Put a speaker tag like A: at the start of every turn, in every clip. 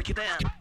A: break it down.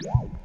A: Yeah.